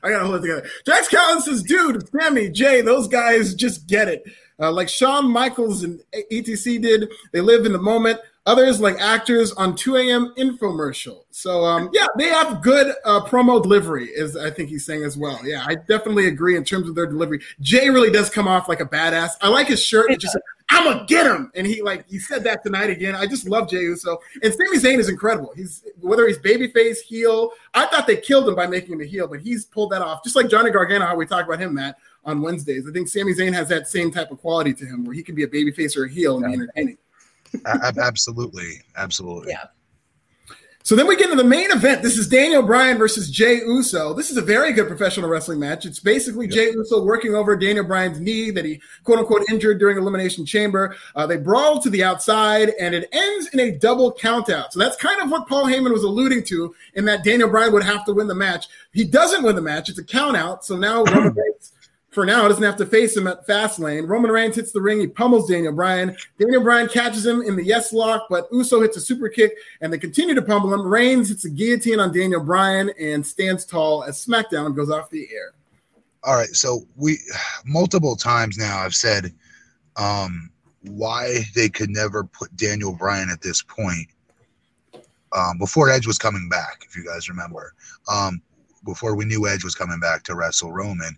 I gotta hold it together. Jax Collins says, dude, Sami, Jey, those guys just get it. Uh, like Shawn Michaels and ETC did, they live in the moment. Others, like actors on 2 a.m. infomercial. So, um, yeah, they have good uh, promo delivery, is I think he's saying as well. Yeah, I definitely agree in terms of their delivery. Jey really does come off like a badass. I like his shirt. It's just I'm gonna get him, and he like he said that tonight again. I just love Jey Uso, and Sami Zayn is incredible. He's whether he's babyface, heel. I thought they killed him by making him a heel, but he's pulled that off. Just like Johnny Gargano, how we talk about him, Matt, on Wednesdays. I think Sami Zayn has that same type of quality to him, where he can be a babyface or a heel and be entertaining absolutely, absolutely. Yeah. So then we get into the main event. This is Daniel Bryan versus Jey Uso. This is a very good professional wrestling match. It's basically yep. Jey Uso working over Daniel Bryan's knee that he quote unquote injured during Elimination Chamber. Uh, they brawl to the outside and it ends in a double countout. So that's kind of what Paul Heyman was alluding to in that Daniel Bryan would have to win the match. He doesn't win the match. It's a countout. So now for now, doesn't have to face him at Fastlane. Roman Reigns hits the ring. He pummels Daniel Bryan. Daniel Bryan catches him in the yes lock, but Uso hits a super kick and they continue to pummel him. Reigns hits a guillotine on Daniel Bryan and stands tall as SmackDown goes off the air. All right. So we multiple times now I've said um, why they could never put Daniel Bryan at this point um, before Edge was coming back, if you guys remember. Um, before we knew Edge was coming back to wrestle Roman.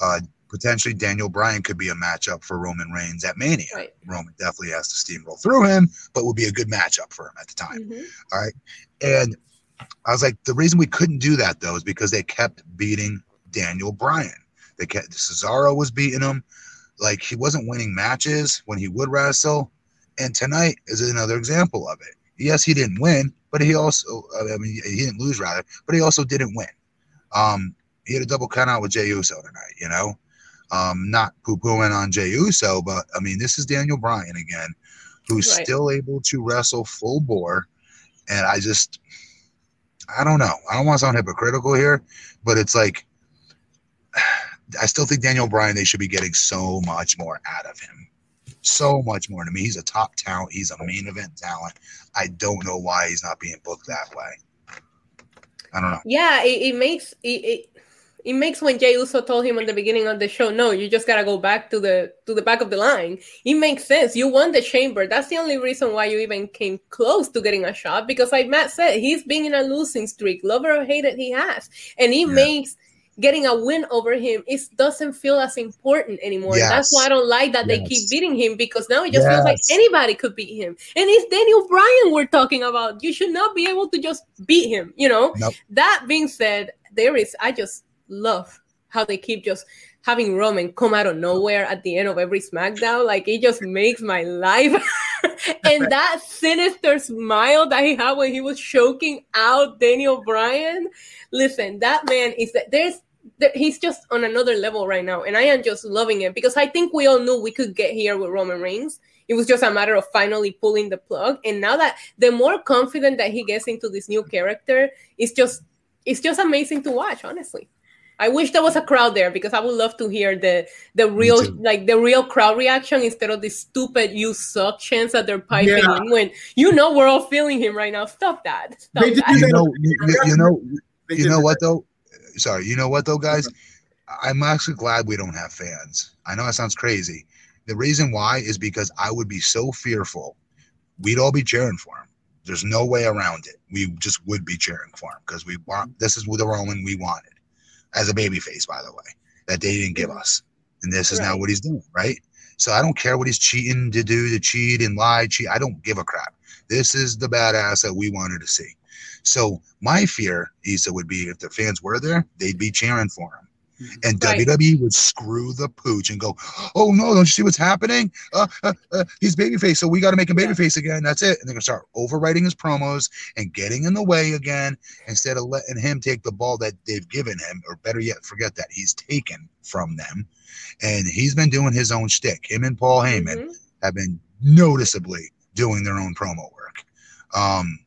Uh, potentially Daniel Bryan could be a matchup for Roman Reigns at Mania. Right. Roman definitely has to steamroll through him, but would be a good matchup for him at the time. Mm-hmm. All right. And I was like, the reason we couldn't do that though is because they kept beating Daniel Bryan. They kept Cesaro was beating him. Like he wasn't winning matches when he would wrestle. And tonight is another example of it. Yes, he didn't win, but he also, I mean, he didn't lose rather, but he also didn't win. Um, he had a double count out with Jey Uso tonight, you know? Um, not poo pooing on Jey Uso, but I mean, this is Daniel Bryan again, who's right. still able to wrestle full bore. And I just, I don't know. I don't want to sound hypocritical here, but it's like, I still think Daniel Bryan, they should be getting so much more out of him. So much more to me. He's a top talent. He's a main event talent. I don't know why he's not being booked that way. I don't know. Yeah, it, it makes it, it it makes when Jey Uso told him at the beginning of the show, no, you just gotta go back to the to the back of the line. It makes sense. You won the chamber. That's the only reason why you even came close to getting a shot. Because like Matt said, he's been in a losing streak. Lover or hated, he has. And it yeah. makes getting a win over him it doesn't feel as important anymore. Yes. That's why I don't like that yes. they keep beating him because now it just yes. feels like anybody could beat him. And it's Daniel Bryan we're talking about. You should not be able to just beat him, you know? Nope. That being said, there is I just love how they keep just having Roman come out of nowhere at the end of every SmackDown. Like it just makes my life. and that sinister smile that he had when he was choking out Daniel Bryan. Listen, that man is that there's there, he's just on another level right now, and I am just loving it because I think we all knew we could get here with Roman Reigns. It was just a matter of finally pulling the plug. And now that the more confident that he gets into this new character, it's just it's just amazing to watch, honestly. I wish there was a crowd there because I would love to hear the the real like the real crowd reaction instead of the stupid "you suck" chants that they're piping yeah. in. When you know we're all feeling him right now. Stop that. Stop that. You know, you, you know, you know what though. Sorry, you know what though, guys. I'm actually glad we don't have fans. I know that sounds crazy. The reason why is because I would be so fearful. We'd all be cheering for him. There's no way around it. We just would be cheering for him because we want. This is the Roman we wanted as a baby face, by the way, that they didn't give mm-hmm. us. And this is right. now what he's doing, right? So I don't care what he's cheating to do to cheat and lie, cheat. I don't give a crap. This is the badass that we wanted to see. So my fear, Issa, would be if the fans were there, they'd be cheering for him. And Right. WWE would screw the pooch and go, "Oh no, don't you see what's happening? Uh, uh, uh he's babyface, so we got to make him babyface again. That's it." And they're gonna start overwriting his promos and getting in the way again instead of letting him take the ball that they've given him, or better yet, forget that he's taken from them. And he's been doing his own shtick. Him and Paul Heyman Mhm. have been noticeably doing their own promo work. Um,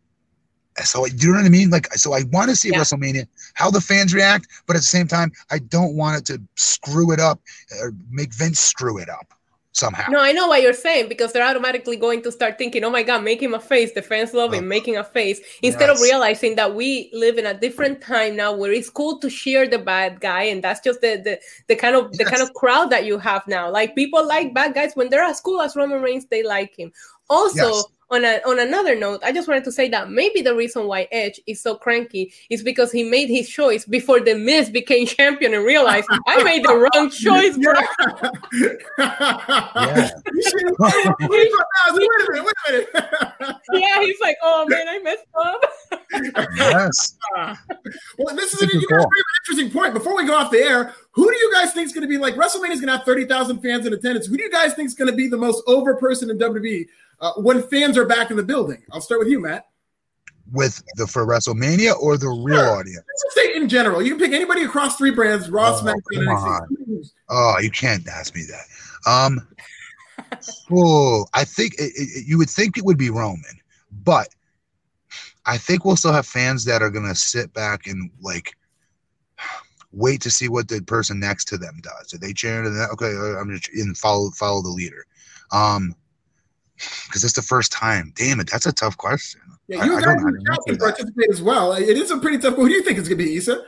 so do you know what I mean? Like, so I want to see Yeah. WrestleMania, how the fans react, but at the same time, I don't want it to screw it up or make Vince screw it up somehow. No, I know what you're saying because they're automatically going to start thinking, "Oh my God, making a face." The fans love him Uh, making a face instead of realizing that we live in a different time now where it's cool to cheer the bad guy, and that's just the the, the kind of the kind of crowd that you have now. Like people like bad guys when they're as cool as Roman Reigns, they like him. Also. Yes. On, a, on another note, I just wanted to say that maybe the reason why Edge is so cranky is because he made his choice before The Miz became champion and realized I made the wrong choice, bro. Yeah. You should- Wait a minute, wait a minute. yeah, he's like, oh man, I messed up. yes. well, this is an, you guys call. an interesting point. Before we go off the air, who do you guys think is going to be like WrestleMania is going to have 30,000 fans in attendance? Who do you guys think is going to be the most over person in WWE uh, when fans are back in the building? I'll start with you, Matt. With the for WrestleMania or the real Sure. audience? Say in general. You can pick anybody across three brands: Raw, Oh, SmackDown, NXT. Oh, you can't ask me that. Um, oh, I think it, it, you would think it would be Roman, but I think we'll still have fans that are gonna sit back and like wait to see what the person next to them does. Are they cheering to that? Okay, I'm just and follow follow the leader. Um, because it's the first time. Damn it, that's a tough question. Yeah, I- you I guys don't know how to the chat answer can that. participate as well. It is a pretty tough. Who do you think it's going to be, Issa?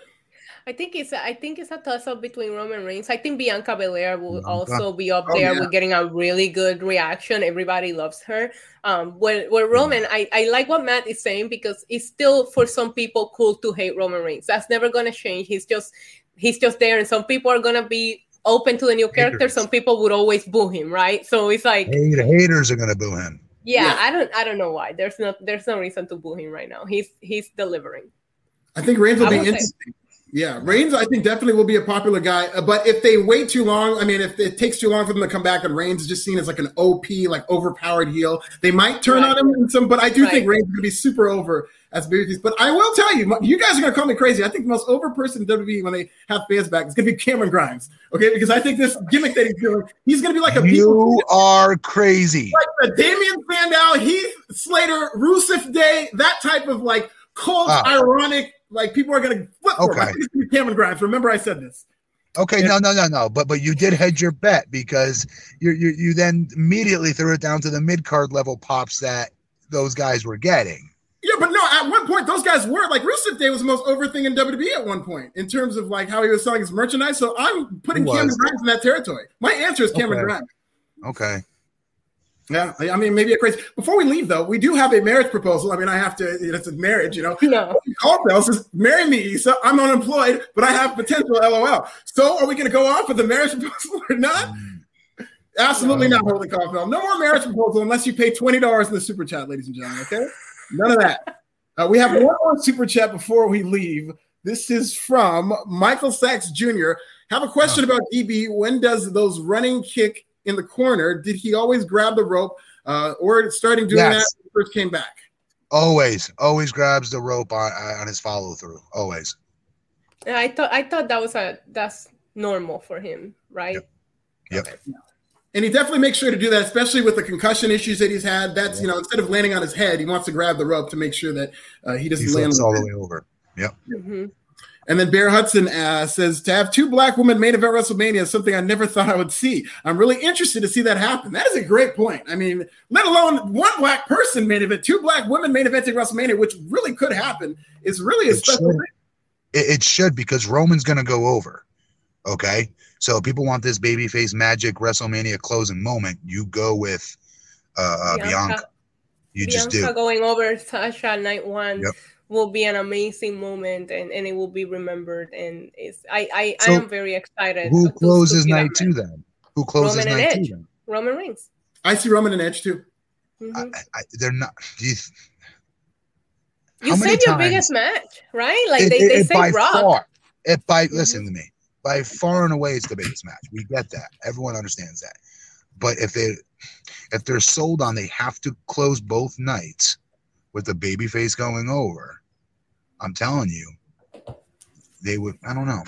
I think it's I think it's a toss up between Roman Reigns. I think Bianca Belair will Bianca. also be up Oh, there yeah. with getting a really good reaction. Everybody loves her. Um, where where Roman, I, I like what Matt is saying because it's still for some people cool to hate Roman Reigns. That's never gonna change. He's just he's just there, and some people are gonna be open to the new character. Haters. Some people would always boo him, right? So it's like, Hey, the haters are gonna boo him. yeah, Yeah. I don't I don't know why. There's no there's no reason to boo him right now. He's he's delivering. I think Reigns will be will say- interesting. Yeah, Reigns, I think definitely will be a popular guy. Uh, But if they wait too long, I mean, if it takes too long for them to come back, and Reigns is just seen as like an OP, like overpowered heel, they might turn Right. on him. In some, but I do think Right. Reigns is going to be super over as babyface. But I will tell you, you guys are going to call me crazy. I think the most over person in WWE when they have fans back is going to be Cameron Grimes. Okay, because I think this gimmick that he's doing, he's going to be like a people You are crazy. like the Damien Sandow, Heath Slater, Rusev Day, that type of like cold, Ah. ironic, like people are gonna flip for him. Okay. think it's Cameron Grimes. Remember, I said this. Okay, no, no, no, no. But but you did hedge your bet because you you you then immediately threw it down to the mid card level pops that those guys were getting. Yeah, but no, at one point those guys were like Rusev Day was the most over thing in WWE at one point in terms of like how he was selling his merchandise. So I'm putting Cameron. Grimes in that territory. My answer is Cameron Okay. Grimes. Okay. Yeah, I mean maybe a crazy. Before we leave though, we do have a marriage proposal. I mean, I have to. It's a marriage, you know. No. Caldwell says, "Marry me, Issa. I'm unemployed, but I have potential." LOL. So, are we going to go off with the marriage proposal or not? Absolutely No. not, Holy Caldwell. No more marriage proposal unless you pay twenty dollars in the super chat, ladies and gentlemen. Okay, none of that. Uh, we have one more super chat before we leave. This is from Michael Sachs Jr. Have a question about DB. When does those running kick in the corner? Did he always grab the rope, uh, or starting doing Yes. that when he first came back? Always, always grabs the rope on on his follow through. Always. Yeah, I thought I thought that was a that's normal for him, right? Yep. Okay. And he definitely makes sure to do that, especially with the concussion issues that he's had. That's you know, instead of landing on his head, he wants to grab the rope to make sure that uh, he He doesn't land. all the the way over. Yep. hmm And then Bear Hudson uh, says to have two black women main event WrestleMania is something I never thought I would see. I'm really interested to see that happen. That is a great point. I mean, let alone one black person main event, two black women main eventing WrestleMania, which really could happen, is really a It special should. It, it should because Roman's going to go over. Okay. So people want this babyface magic WrestleMania closing moment. You go with uh, uh, Bianca. You just do. going over Sasha night one Yep. Will be an amazing moment and, and it will be remembered and it's I I, So, I am very excited. Who to- to closes see that night two then? Who closes Roman and night Edge. two then? Roman Reigns. I see Roman and Edge too. Mhm. I, I, they're not. Do you, you how said your times- biggest match, right? Like it, they, it- they it say by Rock. far. It by Mhm. listen to me. by far and away, it's the biggest match. We get that. Everyone understands that. But if they if they're sold on they have to close both nights with the babyface going over, I'm telling you, they would. I don't know.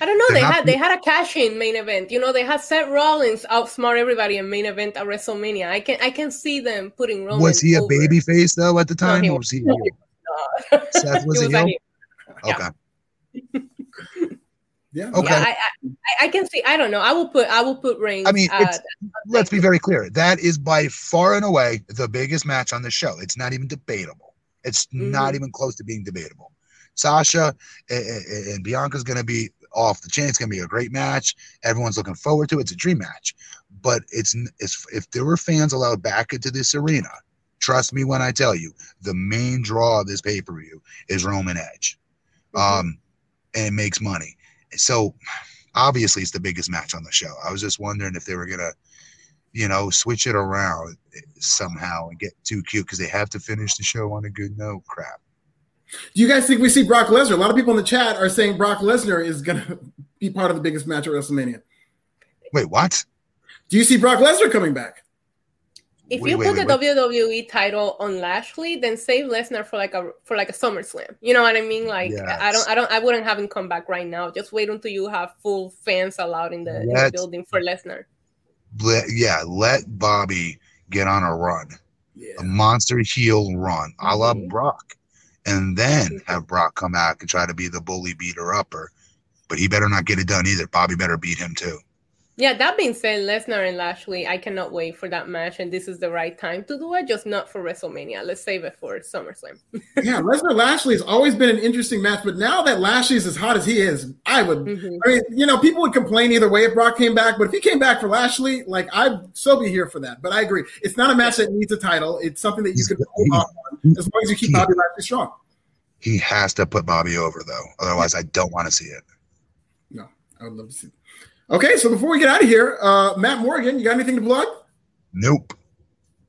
I don't know. They're they had they had a cash in main event. You know, they had Seth Rollins outsmart everybody in main event at WrestleMania. I can I can see them putting Roman. Was he over. a baby face though at the time? No, he was, he? Seth was, was a heel. Okay. Yeah. Okay. Yeah, I, I, I, can see. I don't know. I will put. I will put Reigns. I mean, uh, let's be very clear. That is by far and away the biggest match on the show. It's not even debatable. It's mm-hmm. not even close to being debatable. Sasha and, and Bianca's going to be off the chain. It's going to be a great match. Everyone's looking forward to it. It's a dream match. But it's, it's if there were fans allowed back into this arena, trust me when I tell you, the main draw of this pay per view is Roman Edge. Mm-hmm. Um, and it makes money so obviously it's the biggest match on the show. I was just wondering if they were gonna, you know, switch it around eh, somehow and get too cute because they have to finish the show on a good note. Crap. Do you guys think we see Brock Lesnar? A lot of people in the chat are saying Brock Lesnar is gonna be part of the biggest match at WrestleMania. Wait, what? Do you see Brock Lesnar coming back? If wait, you wait, put wait, the WWE title on Lashley, then save Lesnar for like a for like a SummerSlam. You know what I mean? Like yes. I don't I don't I wouldn't have him come back right now. Just wait until you have full fans allowed in the, in the building for Lesnar. Let, yeah, let Bobby get on a run, yeah. a monster heel run, mm-hmm. a la mm-hmm. Brock, and then have Brock come back and try to be the bully beater upper. But he better not get it done either. Bobby better beat him too. Yeah, that being said, Lesnar and Lashley, I cannot wait for that match, and this is the right time to do it, just not for WrestleMania. Let's save it for SummerSlam. yeah, Lesnar Lashley has always been an interesting match, but now that Lashley's as hot as he is, I would. Mm-hmm. I mean, you know, people would complain either way if Brock came back, but if he came back for Lashley, like I'd so be here for that. But I agree, it's not a match that needs a title. It's something that you can hold on as long as you keep Bobby Lashley strong. He has to put Bobby over though, otherwise, I don't want to see it. No, I would love to see. It. Okay, so before we get out of here, uh, Matt Morgan, you got anything to plug? Nope.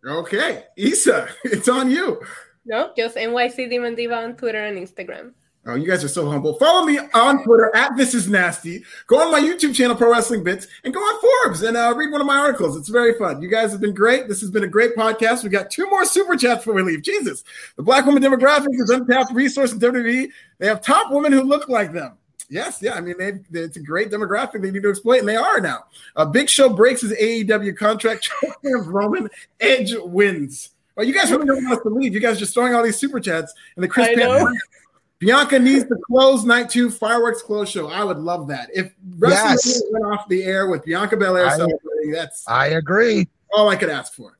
Okay, Issa, it's on you. Nope, just NYC Demon Diva on Twitter and Instagram. Oh, you guys are so humble. Follow me on Twitter at This Is Nasty. Go on my YouTube channel, Pro Wrestling Bits, and go on Forbes and uh, read one of my articles. It's very fun. You guys have been great. This has been a great podcast. We got two more super chats before we leave. Jesus, the Black woman demographic is untapped resource in WWE. They have top women who look like them. Yes, yeah. I mean, they it's a great demographic they need to exploit, and they are now. A Big Show breaks his AEW contract. Roman Edge wins. Well, you guys really don't want us to leave. You guys are just throwing all these super chats, and the Chris Bianca needs to close night two fireworks close show. I would love that. If WrestleMania yes. went off the air with Bianca Belair I, celebrating, that's I agree. All I could ask for.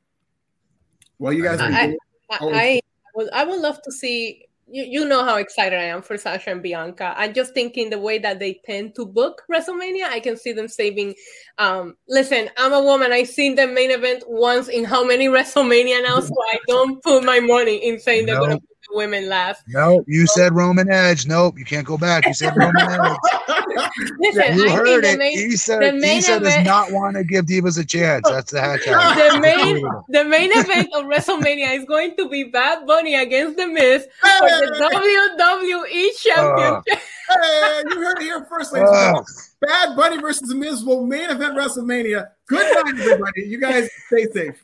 Well, you guys, I, I, I, would, I would love to see you, you know how excited I am for Sasha and Bianca. I'm just thinking the way that they tend to book WrestleMania, I can see them saving. Um, listen, I'm a woman. I've seen the main event once in how many WrestleMania now, so I don't put my money in saying they're going to women last. No, you so, said Roman Edge. Nope, you can't go back. You said Roman Edge. Listen, you I heard it. Main, he said, he said does not want to give Divas a chance. That's the hashtag. The main, the main event of WrestleMania is going to be Bad Bunny against The Miz for the WWE Championship. Uh, hey, you heard it here first, ladies uh, Bad Bunny versus The Miz will main event WrestleMania. Good night, everybody. You guys stay safe.